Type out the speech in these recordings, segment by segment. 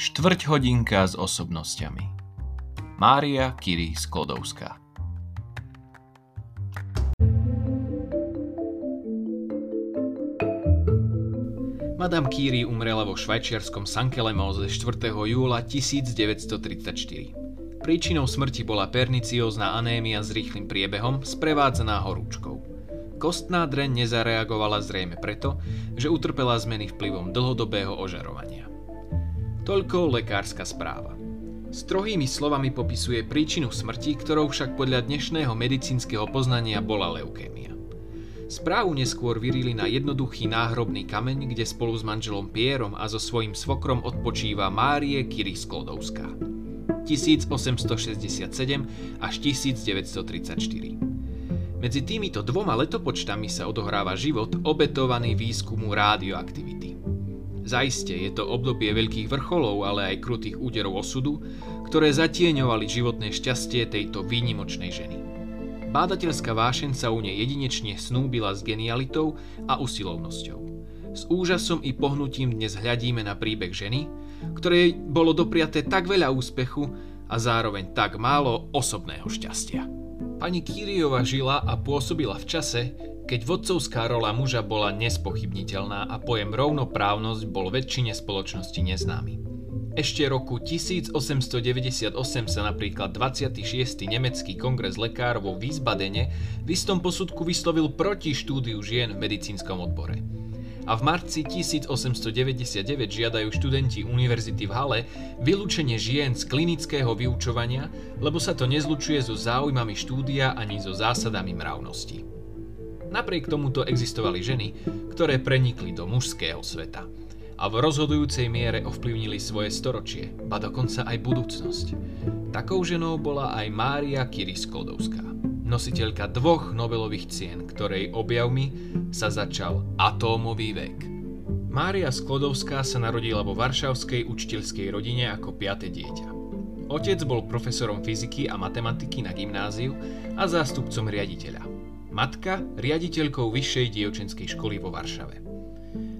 Štvrť hodinka s osobnosťami. Mária Kiri Sklodovská Madame Curie umrela vo švajčiarskom Sankelemose 4. júla 1934. Príčinou smrti bola perniciózna anémia s rýchlým priebehom, sprevádzaná horúčkou. Kostná dreň nezareagovala zrejme preto, že utrpela zmeny vplyvom dlhodobého ožarovania. Toľko lekárska správa. Strohými slovami popisuje príčinu smrti, ktorou však podľa dnešného medicínskeho poznania bola leukémia. Správu neskôr vyrili na jednoduchý náhrobný kameň, kde spolu s manželom Pierom a so svojím svokrom odpočíva Márie Kiri Sklodovská. 1867 až 1934. Medzi týmito dvoma letopočtami sa odohráva život obetovaný výskumu rádioaktivity. Zaiste je to obdobie veľkých vrcholov, ale aj krutých úderov osudu, ktoré zatieňovali životné šťastie tejto výnimočnej ženy. Bádateľská vášeň sa u nej jedinečne snúbila s genialitou a usilovnosťou. S úžasom i pohnutím dnes hľadíme na príbeh ženy, ktorej bolo dopriaté tak veľa úspechu a zároveň tak málo osobného šťastia. Pani Kýriova žila a pôsobila v čase, keď vodcovská rola muža bola nespochybniteľná a pojem rovnoprávnosť bol väčšine spoločnosti neznámy. Ešte roku 1898 sa napríklad 26. nemecký kongres lekárov vo Wiesbadene v istom posudku vyslovil proti štúdiu žien v medicínskom odbore. A v marci 1899 žiadajú študenti univerzity v Hale vylúčenie žien z klinického vyučovania, lebo sa to nezlučuje so záujmami štúdia ani so zásadami mravnosti. Napriek tomuto existovali ženy, ktoré prenikli do mužského sveta – a v rozhodujúcej miere ovplyvnili svoje storočie, ba dokonca aj budúcnosť. Takou ženou bola aj Mária Curie Sklodovská, nositeľka dvoch Nobelových cien, ktorej objavmi sa začal atómový vek. Mária Sklodovská sa narodila vo varšavskej učiteľskej rodine ako piate dieťa. Otec bol profesorom fyziky a matematiky na gymnáziu a zástupcom riaditeľa. Matka riaditeľkou vyššej dievčenskej školy vo Varšave.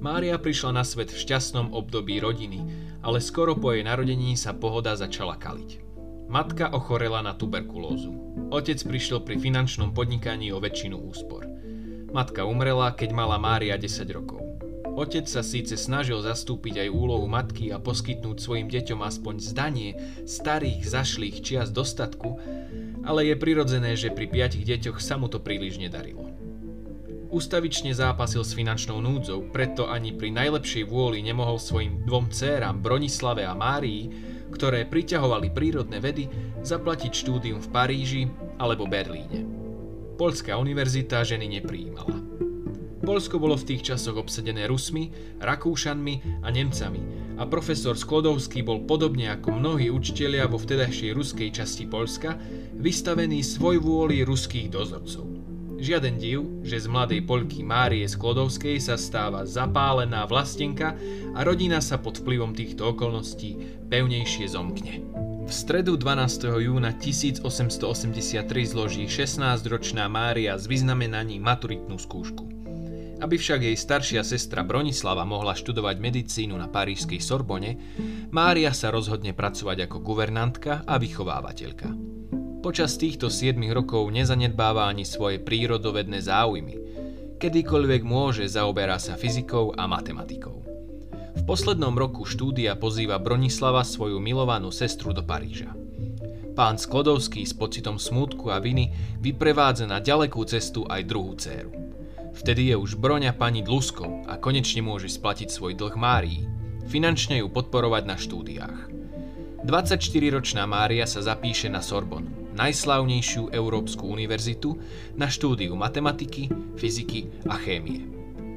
Mária prišla na svet v šťastnom období rodiny, ale skoro po jej narodení sa pohoda začala kaliť. Matka ochorela na tuberkulózu. Otec prišiel pri finančnom podnikaní o väčšinu úspor. Matka umrela, keď mala Mária 10 rokov. Otec sa síce snažil zastúpiť aj úlohu matky a poskytnúť svojim deťom aspoň zdanie starých zašlých čias dostatku, ale je prirodzené, že pri piatich deťoch sa mu to príliš nedarilo. Ustavične zápasil s finančnou núdzou, preto ani pri najlepšej vôli nemohol svojim dvom dcéram Bronislave a Márii, ktoré priťahovali prírodné vedy, zaplatiť štúdium v Paríži alebo Berlíne. Polská univerzita ženy neprijímala. Polsko bolo v tých časoch obsedené Rusmi, Rakúšanmi a Nemcami a profesor Sklodovský bol podobne ako mnohí učitelia vo vtedajšej ruskej časti Polska vystavený svoj vôli ruských dozorcov. Žiaden div, že z mladej Poľky Márie Sklodovskej sa stáva zapálená vlastenka a rodina sa pod vplyvom týchto okolností pevnejšie zomkne. V stredu 12. júna 1883 zloží 16-ročná Mária s vyznamenaním maturitnú skúšku. Aby však jej staršia sestra Bronislava mohla študovať medicínu na parížskej Sorbone, Mária sa rozhodne pracovať ako guvernantka a vychovávateľka. Počas týchto 7 rokov nezanedbáva ani svoje prírodovedné záujmy. Kedykoľvek môže, zaoberá sa fyzikou a matematikou. V poslednom roku štúdia pozýva Bronislava svoju milovanú sestru do Paríža. Pán Sklodovský s pocitom smútku a viny vyprevádza na ďalekú cestu aj druhú dceru. Vtedy je už Broňa pani Dluskou a konečne môže splatiť svoj dlh Márii, finančne ju podporovať na štúdiách. 24-ročná Mária sa zapíše na Sorbonu najslávnejšiu Európsku univerzitu, na štúdiu matematiky, fyziky a chémie.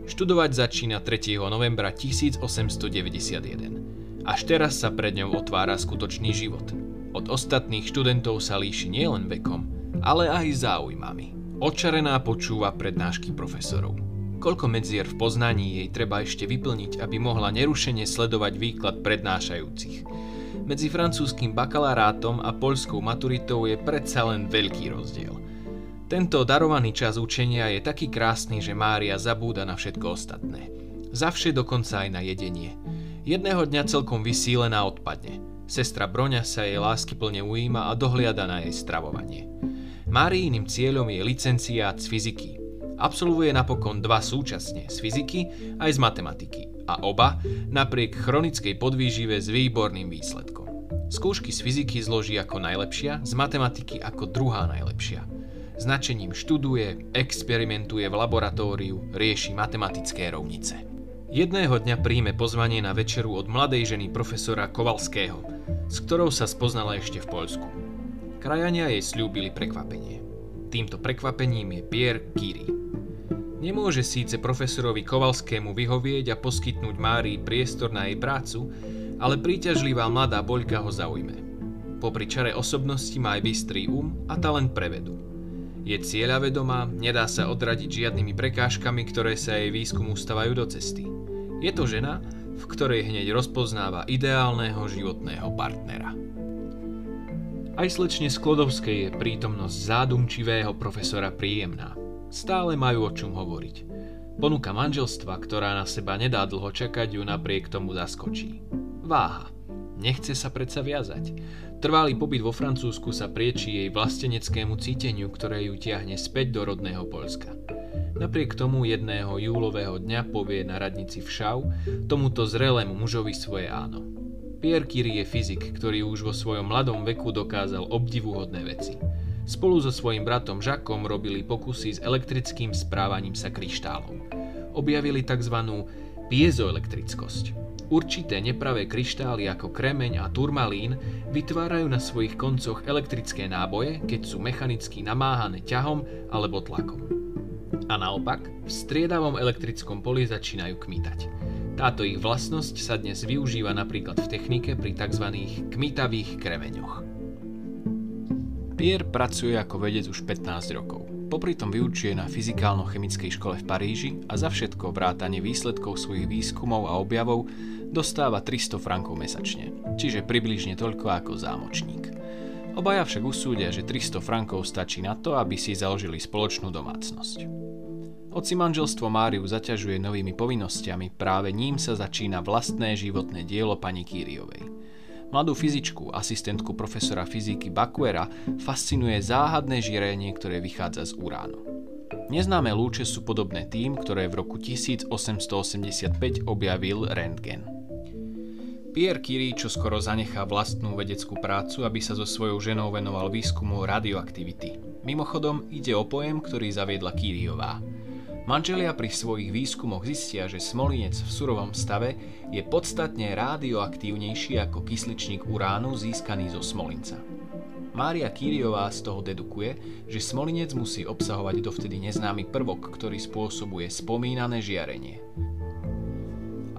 Študovať začína 3. novembra 1891. Až teraz sa pred ňou otvára skutočný život. Od ostatných študentov sa líši nielen vekom, ale aj záujmami. Očarená počúva prednášky profesorov. Koľko medzier v poznaní jej treba ešte vyplniť, aby mohla nerušene sledovať výklad prednášajúcich medzi francúzským bakalárátom a poľskou maturitou je predsa len veľký rozdiel. Tento darovaný čas učenia je taký krásny, že Mária zabúda na všetko ostatné. Zavše dokonca aj na jedenie. Jedného dňa celkom vysílená odpadne. Sestra Broňa sa jej lásky plne ujíma a dohliada na jej stravovanie. Máriiným cieľom je licenciát z fyziky. Absolvuje napokon dva súčasne z fyziky aj z matematiky a oba napriek chronickej podvýžive s výborným výsledkom. Skúšky z fyziky zloží ako najlepšia, z matematiky ako druhá najlepšia. Značením študuje, experimentuje v laboratóriu, rieši matematické rovnice. Jedného dňa príjme pozvanie na večeru od mladej ženy profesora Kovalského, s ktorou sa spoznala ešte v Poľsku. Krajania jej slúbili prekvapenie. Týmto prekvapením je Pierre Curie. Nemôže síce profesorovi Kovalskému vyhovieť a poskytnúť Márii priestor na jej prácu, ale príťažlivá mladá boľka ho zaujme. Popri čare osobnosti má aj bystrý um a talent prevedu. Je cieľavedomá, nedá sa odradiť žiadnymi prekážkami, ktoré sa jej výskum ustavajú do cesty. Je to žena, v ktorej hneď rozpoznáva ideálneho životného partnera. Aj slečne Sklodovskej je prítomnosť zádumčivého profesora príjemná. Stále majú o čom hovoriť. Ponuka manželstva, ktorá na seba nedá dlho čakať, ju napriek tomu zaskočí. Váha. Nechce sa predsa viazať. Trvalý pobyt vo Francúzsku sa priečí jej vlasteneckému cíteniu, ktoré ju tiahne späť do rodného Polska. Napriek tomu jedného júlového dňa povie na radnici v Šau tomuto zrelému mužovi svoje áno. Pierre Curie je fyzik, ktorý už vo svojom mladom veku dokázal obdivuhodné veci. Spolu so svojím bratom Žakom robili pokusy s elektrickým správaním sa kryštálov. Objavili tzv. piezoelektrickosť, Určité nepravé kryštály ako kremeň a turmalín vytvárajú na svojich koncoch elektrické náboje, keď sú mechanicky namáhané ťahom alebo tlakom. A naopak, v striedavom elektrickom poli začínajú kmitať. Táto ich vlastnosť sa dnes využíva napríklad v technike pri tzv. kmitavých kremeňoch. Pierre pracuje ako vedec už 15 rokov. Popri tom vyučuje na fyzikálno-chemickej škole v Paríži a za všetko vrátanie výsledkov svojich výskumov a objavov dostáva 300 frankov mesačne, čiže približne toľko ako zámočník. Obaja však usúdia, že 300 frankov stačí na to, aby si založili spoločnú domácnosť. Hoci manželstvo Máriu zaťažuje novými povinnosťami, práve ním sa začína vlastné životné dielo pani Kýriovej. Mladú fyzičku, asistentku profesora fyziky Bakuera, fascinuje záhadné žiarenie, ktoré vychádza z uránu. Neznáme lúče sú podobné tým, ktoré v roku 1885 objavil Rentgen. Pierre Curie čo skoro zanechá vlastnú vedeckú prácu, aby sa so svojou ženou venoval výskumu radioaktivity. Mimochodom, ide o pojem, ktorý zaviedla Kýriová. Manželia pri svojich výskumoch zistia, že smolinec v surovom stave je podstatne rádioaktívnejší ako kysličník uránu získaný zo smolinca. Mária Kýriová z toho dedukuje, že smolinec musí obsahovať dovtedy neznámy prvok, ktorý spôsobuje spomínané žiarenie.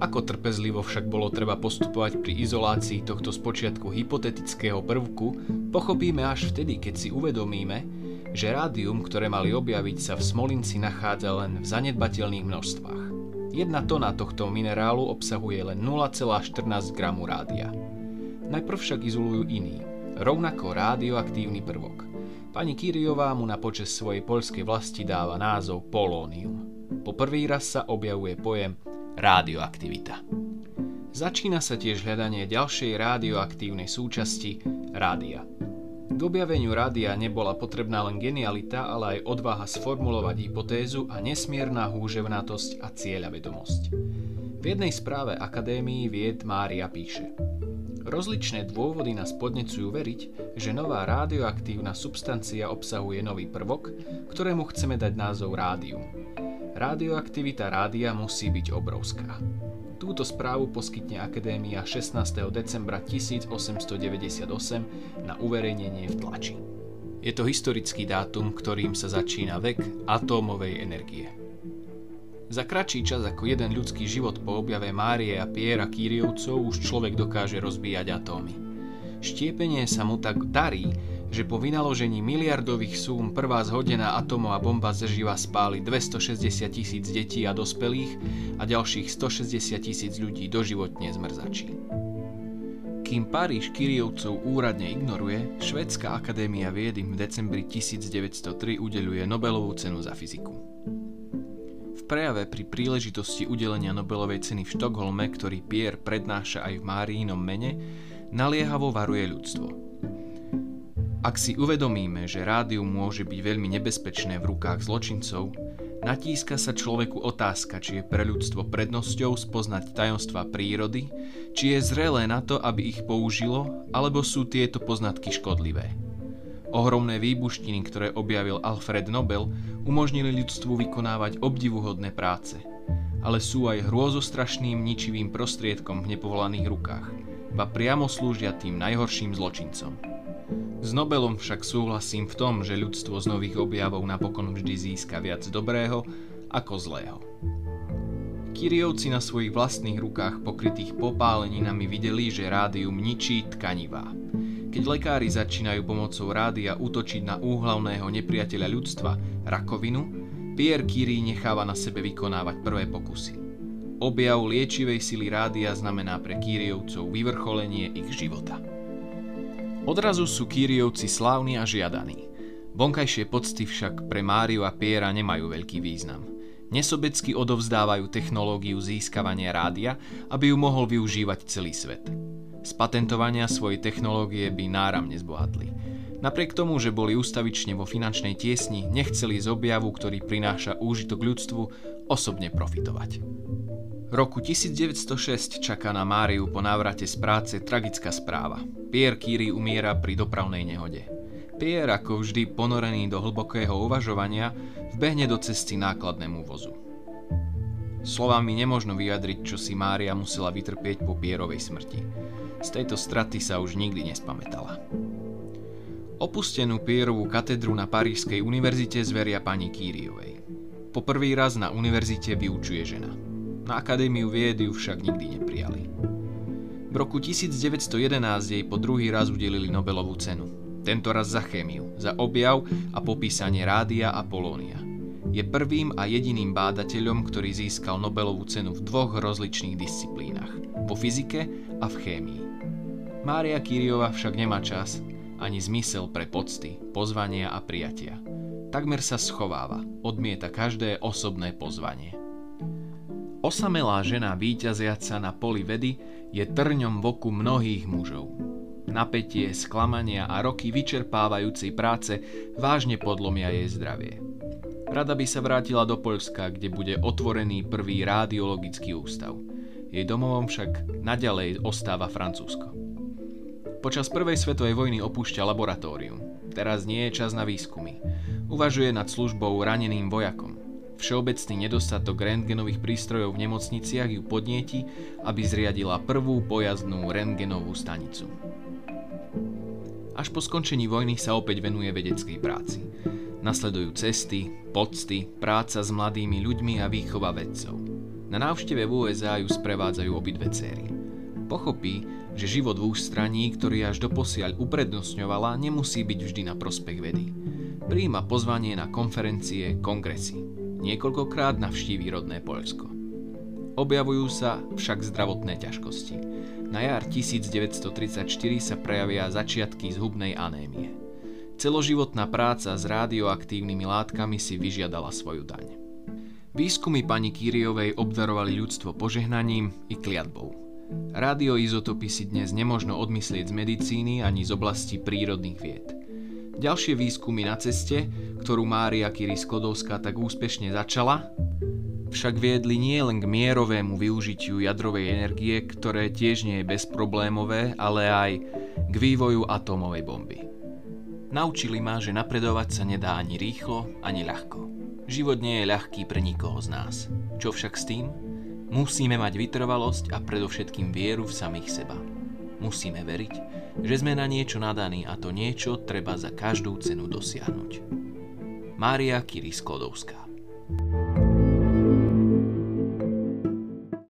Ako trpezlivo však bolo treba postupovať pri izolácii tohto spočiatku hypotetického prvku, pochopíme až vtedy, keď si uvedomíme, že rádium, ktoré mali objaviť sa v Smolinci, nachádza len v zanedbateľných množstvách. Jedna tona tohto minerálu obsahuje len 0,14 gramu rádia. Najprv však izolujú iný, rovnako radioaktívny prvok. Pani Kyriová mu na počas svojej poľskej vlasti dáva názov polónium. Po prvý raz sa objavuje pojem radioaktivita. Začína sa tiež hľadanie ďalšej radioaktívnej súčasti rádia. K objaveniu rádia nebola potrebná len genialita, ale aj odvaha sformulovať hypotézu a nesmierna húževnatosť a cieľavedomosť. V jednej správe Akadémii vied Mária píše Rozličné dôvody nás podnecujú veriť, že nová radioaktívna substancia obsahuje nový prvok, ktorému chceme dať názov rádium. Radioaktivita rádia musí byť obrovská. Túto správu poskytne Akadémia 16. decembra 1898 na uverejnenie v tlači. Je to historický dátum, ktorým sa začína vek atómovej energie. Za kratší čas ako jeden ľudský život po objave Márie a Piera Kýriovcov už človek dokáže rozbíjať atómy. Štiepenie sa mu tak darí, že po vynaložení miliardových súm prvá zhodená atomová bomba zaživa spáli 260 tisíc detí a dospelých a ďalších 160 tisíc ľudí doživotne zmrzačí. Kým Paríž Kyriovcov úradne ignoruje, Švedská akadémia vied im v decembri 1903 udeluje Nobelovú cenu za fyziku. V prejave pri príležitosti udelenia Nobelovej ceny v Štokholme, ktorý Pierre prednáša aj v Máriinom mene, naliehavo varuje ľudstvo. Ak si uvedomíme, že rádium môže byť veľmi nebezpečné v rukách zločincov, natíska sa človeku otázka, či je pre ľudstvo prednosťou spoznať tajomstva prírody, či je zrelé na to, aby ich použilo, alebo sú tieto poznatky škodlivé. Ohromné výbuštiny, ktoré objavil Alfred Nobel, umožnili ľudstvu vykonávať obdivuhodné práce. Ale sú aj hrôzostrašným ničivým prostriedkom v nepovolaných rukách, ba priamo slúžia tým najhorším zločincom. S Nobelom však súhlasím v tom, že ľudstvo z nových objavov napokon vždy získa viac dobrého ako zlého. Kiriovci na svojich vlastných rukách pokrytých popáleninami videli, že rádium ničí tkanivá. Keď lekári začínajú pomocou rádia útočiť na úhlavného nepriateľa ľudstva, rakovinu, Pierre Curie necháva na sebe vykonávať prvé pokusy. Objav liečivej sily rádia znamená pre Kýriovcov vyvrcholenie ich života. Odrazu sú Kýriovci slávni a žiadaní. Vonkajšie pocty však pre Máriu a Piera nemajú veľký význam. Nesobecky odovzdávajú technológiu získavania rádia, aby ju mohol využívať celý svet. Z patentovania svojej technológie by náramne zbohatli. Napriek tomu, že boli ústavične vo finančnej tiesni, nechceli z objavu, ktorý prináša úžitok ľudstvu, osobne profitovať. V roku 1906 čaká na Máriu po návrate z práce tragická správa. Pierre Curie umiera pri dopravnej nehode. Pierre, ako vždy ponorený do hlbokého uvažovania, vbehne do cesty nákladnému vozu. Slovami nemožno vyjadriť, čo si Mária musela vytrpieť po Pierovej smrti. Z tejto straty sa už nikdy nespamätala. Opustenú Pierovú katedru na Parížskej univerzite zveria pani Kýriovej. Po prvý raz na univerzite vyučuje žena. Na Akadémiu viedy ju však nikdy neprijali. V roku 1911 jej po druhý raz udelili Nobelovú cenu. Tento raz za chémiu, za objav a popísanie rádia a polónia. Je prvým a jediným bádateľom, ktorý získal Nobelovú cenu v dvoch rozličných disciplínach. Vo fyzike a v chémii. Mária Kiriova však nemá čas ani zmysel pre pocty, pozvania a prijatia. Takmer sa schováva, odmieta každé osobné pozvanie. Osamelá žena víťaziaca na poli vedy je trňom v oku mnohých mužov. Napätie, sklamania a roky vyčerpávajúcej práce vážne podlomia jej zdravie. Rada by sa vrátila do Poľska, kde bude otvorený prvý radiologický ústav. Jej domovom však naďalej ostáva Francúzsko. Počas prvej svetovej vojny opúšťa laboratórium. Teraz nie je čas na výskumy. Uvažuje nad službou raneným vojakom. Všeobecný nedostatok rentgenových prístrojov v nemocniciach ju podnieti, aby zriadila prvú pojazdnú rentgenovú stanicu. Až po skončení vojny sa opäť venuje vedeckej práci. Nasledujú cesty, pocty, práca s mladými ľuďmi a výchova vedcov. Na návšteve v USA ju sprevádzajú obidve céry. Pochopí, že život v ústraní, ktorý až doposiaľ uprednostňovala, nemusí byť vždy na prospech vedy. Príjima pozvanie na konferencie, kongresy. Niekoľkokrát navštíví rodné Poľsko. Objavujú sa však zdravotné ťažkosti. Na jar 1934 sa prejavia začiatky zhubnej anémie. Celoživotná práca s radioaktívnymi látkami si vyžiadala svoju daň. Výskumy pani Kýriovej obdarovali ľudstvo požehnaním i kliatbou. Radioizotopy si dnes nemožno odmyslieť z medicíny ani z oblasti prírodných vied. Ďalšie výskumy na ceste, ktorú Mária Curie Sklodovská tak úspešne začala, však viedli nie len k mierovému využitiu jadrovej energie, ktoré tiež nie je bezproblémové, ale aj k vývoju atómovej bomby. Naučili ma, že napredovať sa nedá ani rýchlo, ani ľahko. Život nie je ľahký pre nikoho z nás. Čo však s tým? Musíme mať vytrvalosť a predovšetkým vieru v samých seba. Musíme veriť, že sme na niečo nadaní a to niečo treba za každú cenu dosiahnuť. Mária Kiri Sklodovská